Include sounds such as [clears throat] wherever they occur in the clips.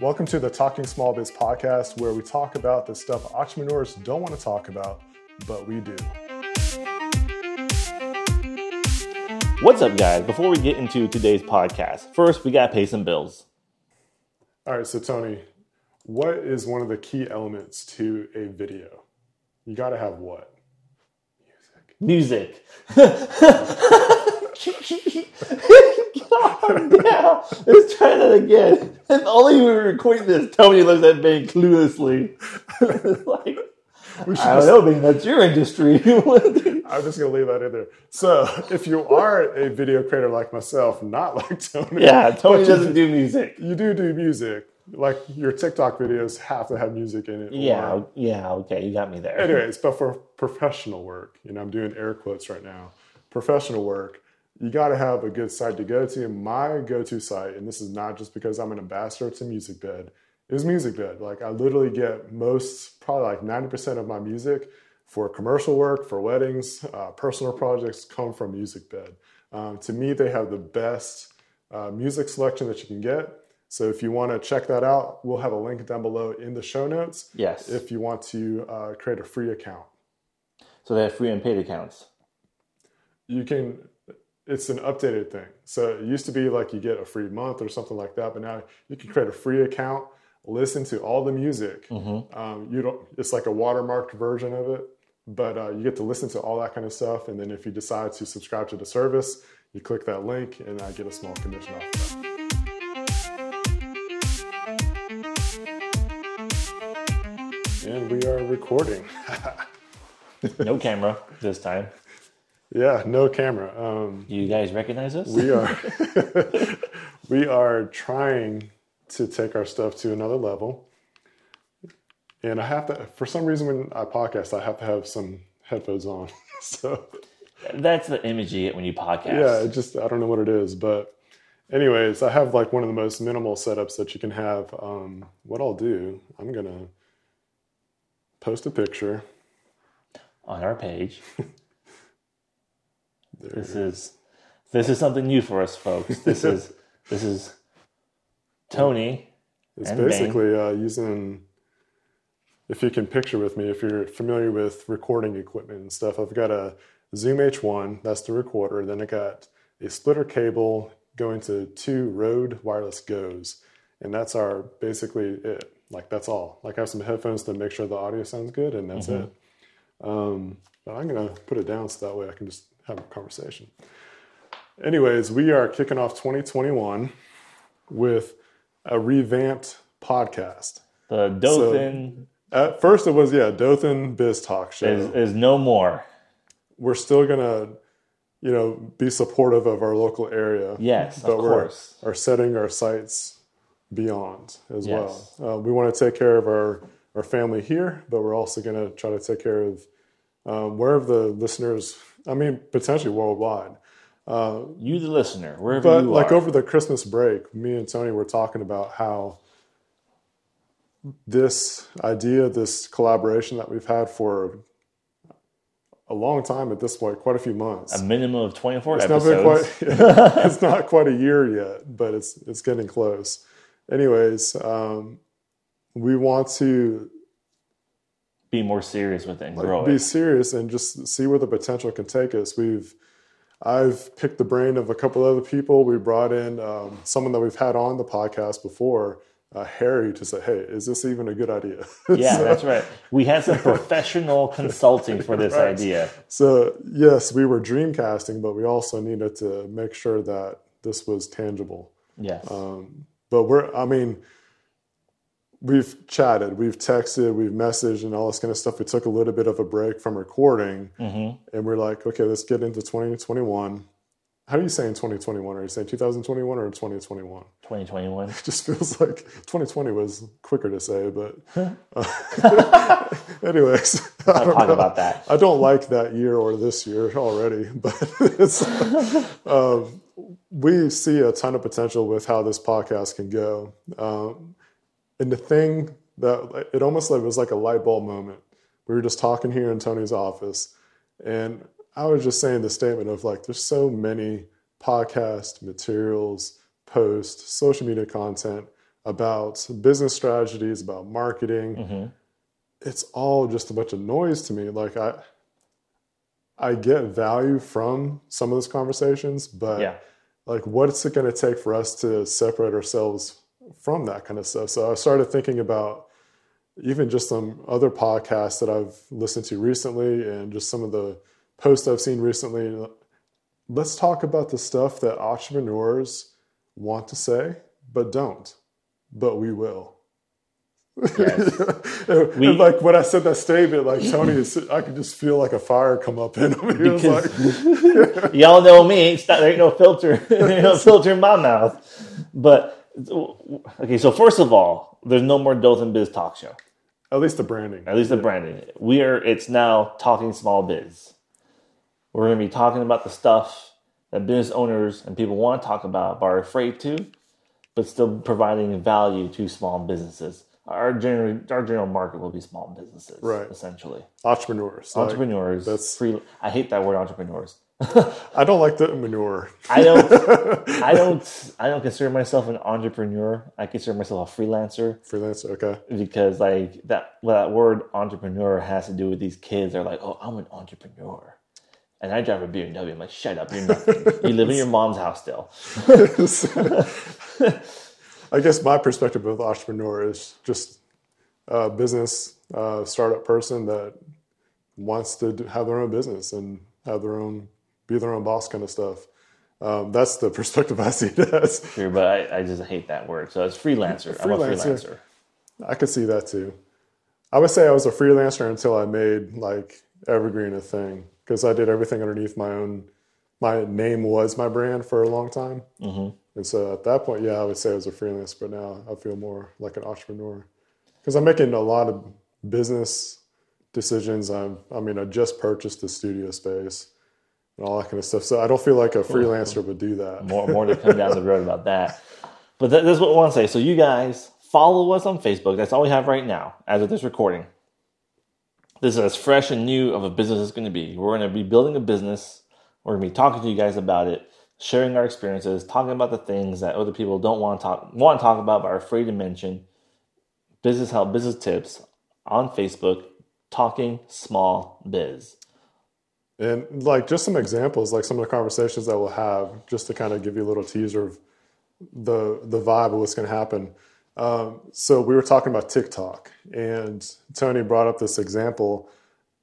Welcome to the Talking Small Biz podcast, where we talk about the stuff entrepreneurs don't want to talk about, but we do. What's up, guys? Before we get into today's podcast, first we gotta pay some bills. All right, so Tony, what is one of the key elements to a video? You got to have what? Music. Music. [laughs] Calm down. Let's try that again. If only we were recording this, Tony looks at me cluelessly. [laughs] like, We should I don't just- know, being that's your industry. [laughs] I'm just gonna leave that in there. So, if you are a video creator like myself, not like Tony, yeah, Tony doesn't do music. You do do music. Like your TikTok videos have to have music in it. Yeah, or- yeah, okay, you got me there. anyways, but for professional work, you know, I'm doing air quotes right now. Professional work, you got to have a good site to go to. And my go-to site, and this is not just because I'm an ambassador to MusicBed, is MusicBed. Like I literally get most, probably like 90% of my music for commercial work, for weddings, uh, personal projects come from MusicBed. Um, to me, they have the best uh, music selection that you can get. So if you want to check that out, we'll have a link down below in the show notes Yes. if you want to uh, create a free account. so they have free and paid accounts. You can, it's an updated thing. So it used to be like you get a free month or something like that, but now you can create a free account, listen to all the music. Um, you don't, it's like a watermarked version of it, but uh, you get to listen to all that kind of stuff. And then if you decide to subscribe to the service, you click that link and I get a small commission off of that. And we are recording. [laughs] No camera this time. Yeah, no camera. Um, You guys recognize us? we are [laughs] [laughs] we are trying to take our stuff to another level. And I have to, for some reason, when I podcast, I have to have some headphones on. [laughs] so That's the image you get when you podcast. yeah, it just I don't know what it is, but anyways, I have like one of the most minimal setups that you can have. Um, what I'll do, I'm gonna post a picture. on our page. There This it is this is something new for us, folks. This is [laughs] this is Tony. It's basically uh, using, if you can picture with me, if you're familiar with recording equipment and stuff, I've got a Zoom H1, that's the recorder. Then I got a splitter cable going to two Rode wireless Goes. And that's our basically it. Like, that's all. Like, I have some headphones to make sure the audio sounds good, and that's it. Um, but I'm going to put it down so that way I can just have a conversation. Anyways, we are kicking off 2021 with a revamped podcast. The Dothan At first, it was yeah, Dothan Biz Talk Show. is, is no more. we're still gonna, you know, be supportive of our local area. Yes, but of we're course. are setting our sights beyond as Yes. well. Uh, we want to take care of our our family here, but we're also gonna try to take care of um, wherever the listeners. I mean, potentially worldwide. You, the listener, wherever But you like are. over the Christmas break, me and Tony were talking about how this idea, this collaboration that we've had for a long time at this point, quite a few months. a minimum of twenty four It's not episodes. been quite. [laughs] it's not quite a year yet, but it's it's getting close. Anyways, um, we want to Be more serious with it and grow be it. serious and just see where the potential can take us. We've I've picked the brain of a couple other people. We brought in um, someone that we've had on the podcast before, uh, Harry, to say, "Hey, is this even a good idea?" [laughs] Yeah, so, that's right. We had some [laughs] professional consulting for this Right. idea. so yes, we were dreamcasting, but we also needed to make sure that this was tangible. Yes. Um, but we're, I mean, we've chatted, we've texted, we've messaged, and all this kind of stuff. We took a little bit of a break from recording, and we're like, okay, let's get into 2021. How do you say in 2021? Are you saying 2021 or 2021? Twenty twenty one. It [laughs] just feels like 2020 was quicker to say, but [laughs] uh, [laughs] anyways, I don't talk know. about that. I don't like that year or this year already, but it's, um, we see a ton of potential with how this podcast can go. Um, and the thing that it almost like was like a light bulb moment. We were just talking here in Tony's office, and I was just saying the statement of like, there's so many podcast materials, posts, social media content about business strategies, about marketing. Mm-hmm. It's all just a bunch of noise to me. Like I, I get value from some of those conversations, but Yeah. like, what's it going to take for us to separate ourselves from that kind of stuff? So I started thinking about even just some other podcasts that I've listened to recently, and just some of the posts I've seen recently. Let's talk about the stuff that entrepreneurs want to say but don't, but we will. Yes. [laughs] and We- like when I said that statement, like [clears throat] Tony, is, I could just feel like a fire come up in him. [laughs] He was like, because [laughs] y'all know me. There ain't no filter, there ain't no filter in my mouth. But okay, so first of all, there's no more Dothan Biz talk show. at least the branding. At least the branding. We are. It's now talking small biz. We're going to be talking about the stuff that business owners and people want to talk about, but are afraid to, but still providing value to small businesses. Our general, our general market will be small businesses, Right. Essentially, Entrepreneurs. Like, entrepreneurs. that's- free. I hate that word, entrepreneurs. I don't like the manure. I don't. I [laughs] don't. I don't consider myself an entrepreneur. I consider myself a freelancer Freelancer. Okay. because, like that, well, that word entrepreneur has to do with these kids. They're like, "Oh, I'm an entrepreneur," and I drive a BMW. I'm like, "Shut up! You're nothing. you live in your mom's house still." [laughs] I guess my perspective of entrepreneur is just a business uh, startup person that wants to have their own business and have their own, be their own boss kind of stuff. Um, that's the [laughs] perspective I see it as. Sure, but I, I just hate that word. So it's freelancer. I'm a Freelancer. freelancer. I could see that too. I would say I was a freelancer until I made like Evergreen a thing because I did everything underneath my own. My name was my brand for a long time, hmm and so at that point, yeah, I would say I was a freelancer. But now I feel more like an entrepreneur because I'm making a lot of business decisions. I'm, I mean, I just purchased the studio space and all that kind of stuff. So I don't feel like a freelancer would do that. More, more to [laughs] come down the road about that. But that, that's what I want to say. So you guys follow us on Facebook. That's all we have right now as of this recording. This is as fresh and new of a business as going to be. We're going to be building a business. We're going to be talking to you guys about it, sharing our experiences, talking about the things that other people don't want to talk want to talk about but are afraid to mention. Business help, business tips on Facebook. Talking small biz. And like just some examples, like some of the conversations that we'll have, just to kind of give you a little teaser of the the vibe of what's going to happen. Um, so we were talking about TikTok, and Tony brought up this example,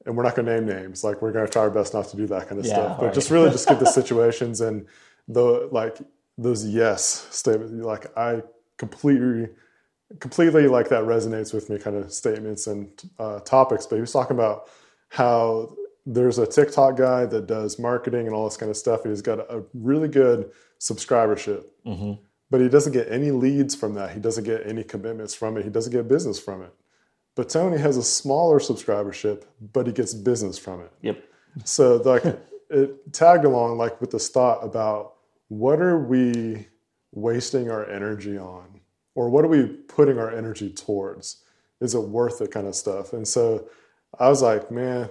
and we're not going to name names. Like we're going to try our best not to do that kind of Yeah, stuff, but right. just really just give the [laughs] situations and the like those yes statements. Like I completely completely like that resonates with me kind of statements and uh, topics but he was talking about how there's a tiktok guy that does marketing and all this kind of stuff and he's got a really good subscribership. Hmm but he doesn't get any leads from that. He doesn't get any commitments from it. He doesn't get business from it. But tony has a smaller subscribership but he gets business from it. Yep. so like [laughs] it tagged along like with this thought about what are we wasting our energy on or what are we putting our energy towards? Is it worth it kind of stuff? And so i was like man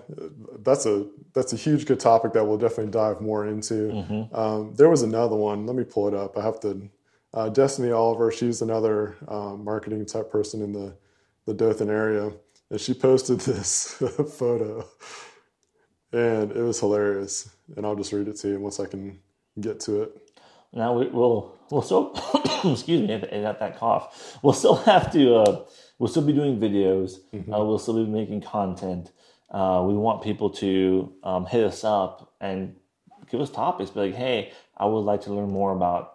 that's a that's a huge good topic that we'll definitely dive more into. Hmm um, there was another one. Let me pull it up. I have to uh, destiny oliver she's another um, marketing type person in the the dothan area and she posted [laughs] this photo and it was hilarious and i'll just read it to you once i can get to it. Now we, we'll we'll still [coughs] excuse me, I got that cough. We'll still have to uh, we'll still be doing videos. Uh, we'll still be making content. Uh, we want people to um, hit us up and give us topics. Be like, hey, I would like to learn more about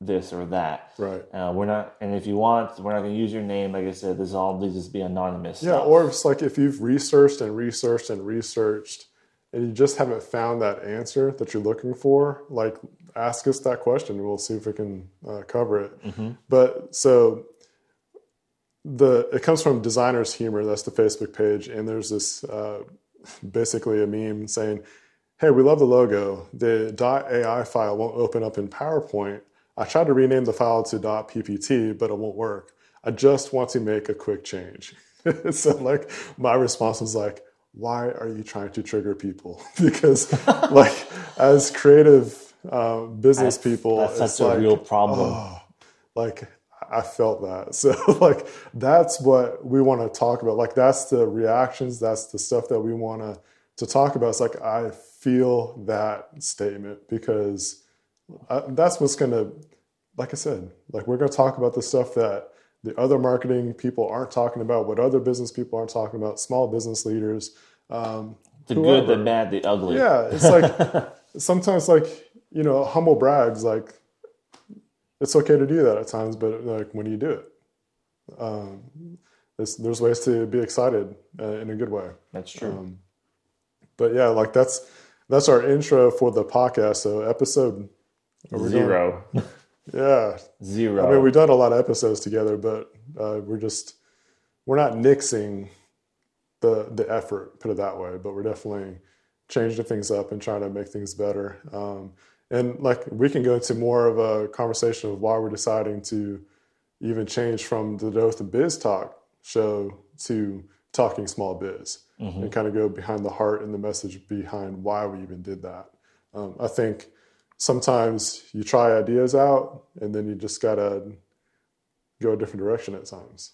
this or that. right Uh, we're not, and if you want, we're not going to use your name. Like I said, this is all these just be anonymous. Yeah, stuff. or it's like if you've researched and researched and researched and you just haven't found that answer that you're looking for, like ask us that question we'll see if we can uh, cover it. Mhm. But so the it comes from Designers Humor, that's the Facebook page, and there's this uh, basically a meme saying, "Hey, we love the logo. The .ai file won't open up in PowerPoint. I tried to rename the file to .ppt, but it won't work. I just want to make a quick change." [laughs] so like my response was like, "Why are you trying to trigger people?" [laughs] because like as creative uh, business That's- people, that's it's such a like, real problem. oh, like I felt that. [laughs] So like that's what we want to talk about. Like that's the reactions. That's the stuff that we want to to talk about. It's like I feel that statement because I, that's what's gonna. Like I said, like we're gonna talk about the stuff that the other marketing people aren't talking about, what other business people aren't talking about, small business leaders. Um, The whoever. good, the bad, the ugly. Yeah, it's like [laughs] sometimes like you know humble brags like it's okay to do that at times, but like when you do it, um, there's, there's ways to be excited uh, in a good way. That's true. Um, but yeah, like that's that's our intro for the podcast. So episode Zero. [laughs] yeah, Zero. I mean we've done a lot of episodes together, but uh, we're just we're not nixing the the effort, put it that way. But we're definitely changing things up and trying to make things better. Um, and like we can go into more of a conversation of why we're deciding to even change from the Dothan Biz Talk show to Talking Small Biz and kind of go behind the heart and the message behind why we even did that. Um, I think sometimes you try ideas out and then you just gotta go a different direction at times.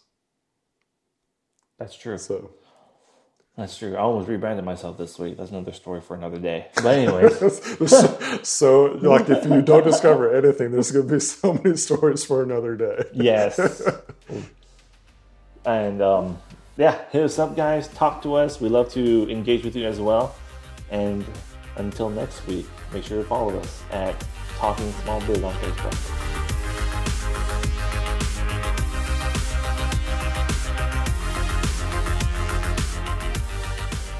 That's true. So That's true. I almost rebranded myself this week. That's another story for another day. But anyways, [laughs] so like if you don't discover anything, there's gonna be so many stories for another day. yes. [laughs] and um, yeah, hit us up, guys. Talk to us. We love to engage with you as well. And until next week, make sure to follow us at Talking Small Biz on Facebook.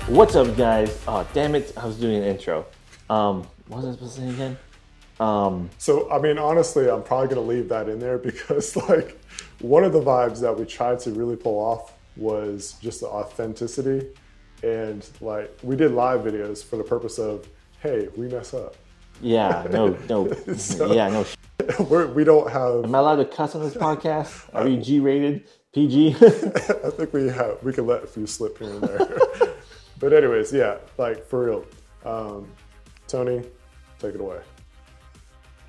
What's up, guys? Oh, damn it! I was doing an intro. Um, what was I supposed to say again? Um, So I mean, honestly, I'm probably gonna leave that in there [laughs] because like one of the vibes that we tried to really pull off was just the authenticity, and like we did live videos for the purpose of, hey, we mess up. yeah, no, [laughs] no, yeah, no. [laughs] We're, we don't have. Am I allowed to cuss on this podcast? Are we G rated? PG? I think we have we can let a few slip here and there. But anyways, yeah, like for real. Um, Tony, take it away.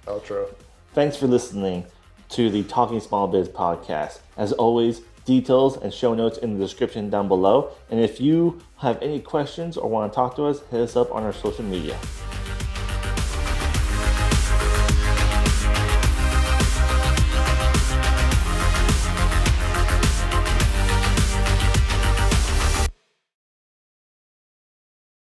Outro. Thanks for listening to the Talking Small Biz podcast. As always, details and show notes in the description down below. And if you have any questions or want to talk to us, hit us up on our social media.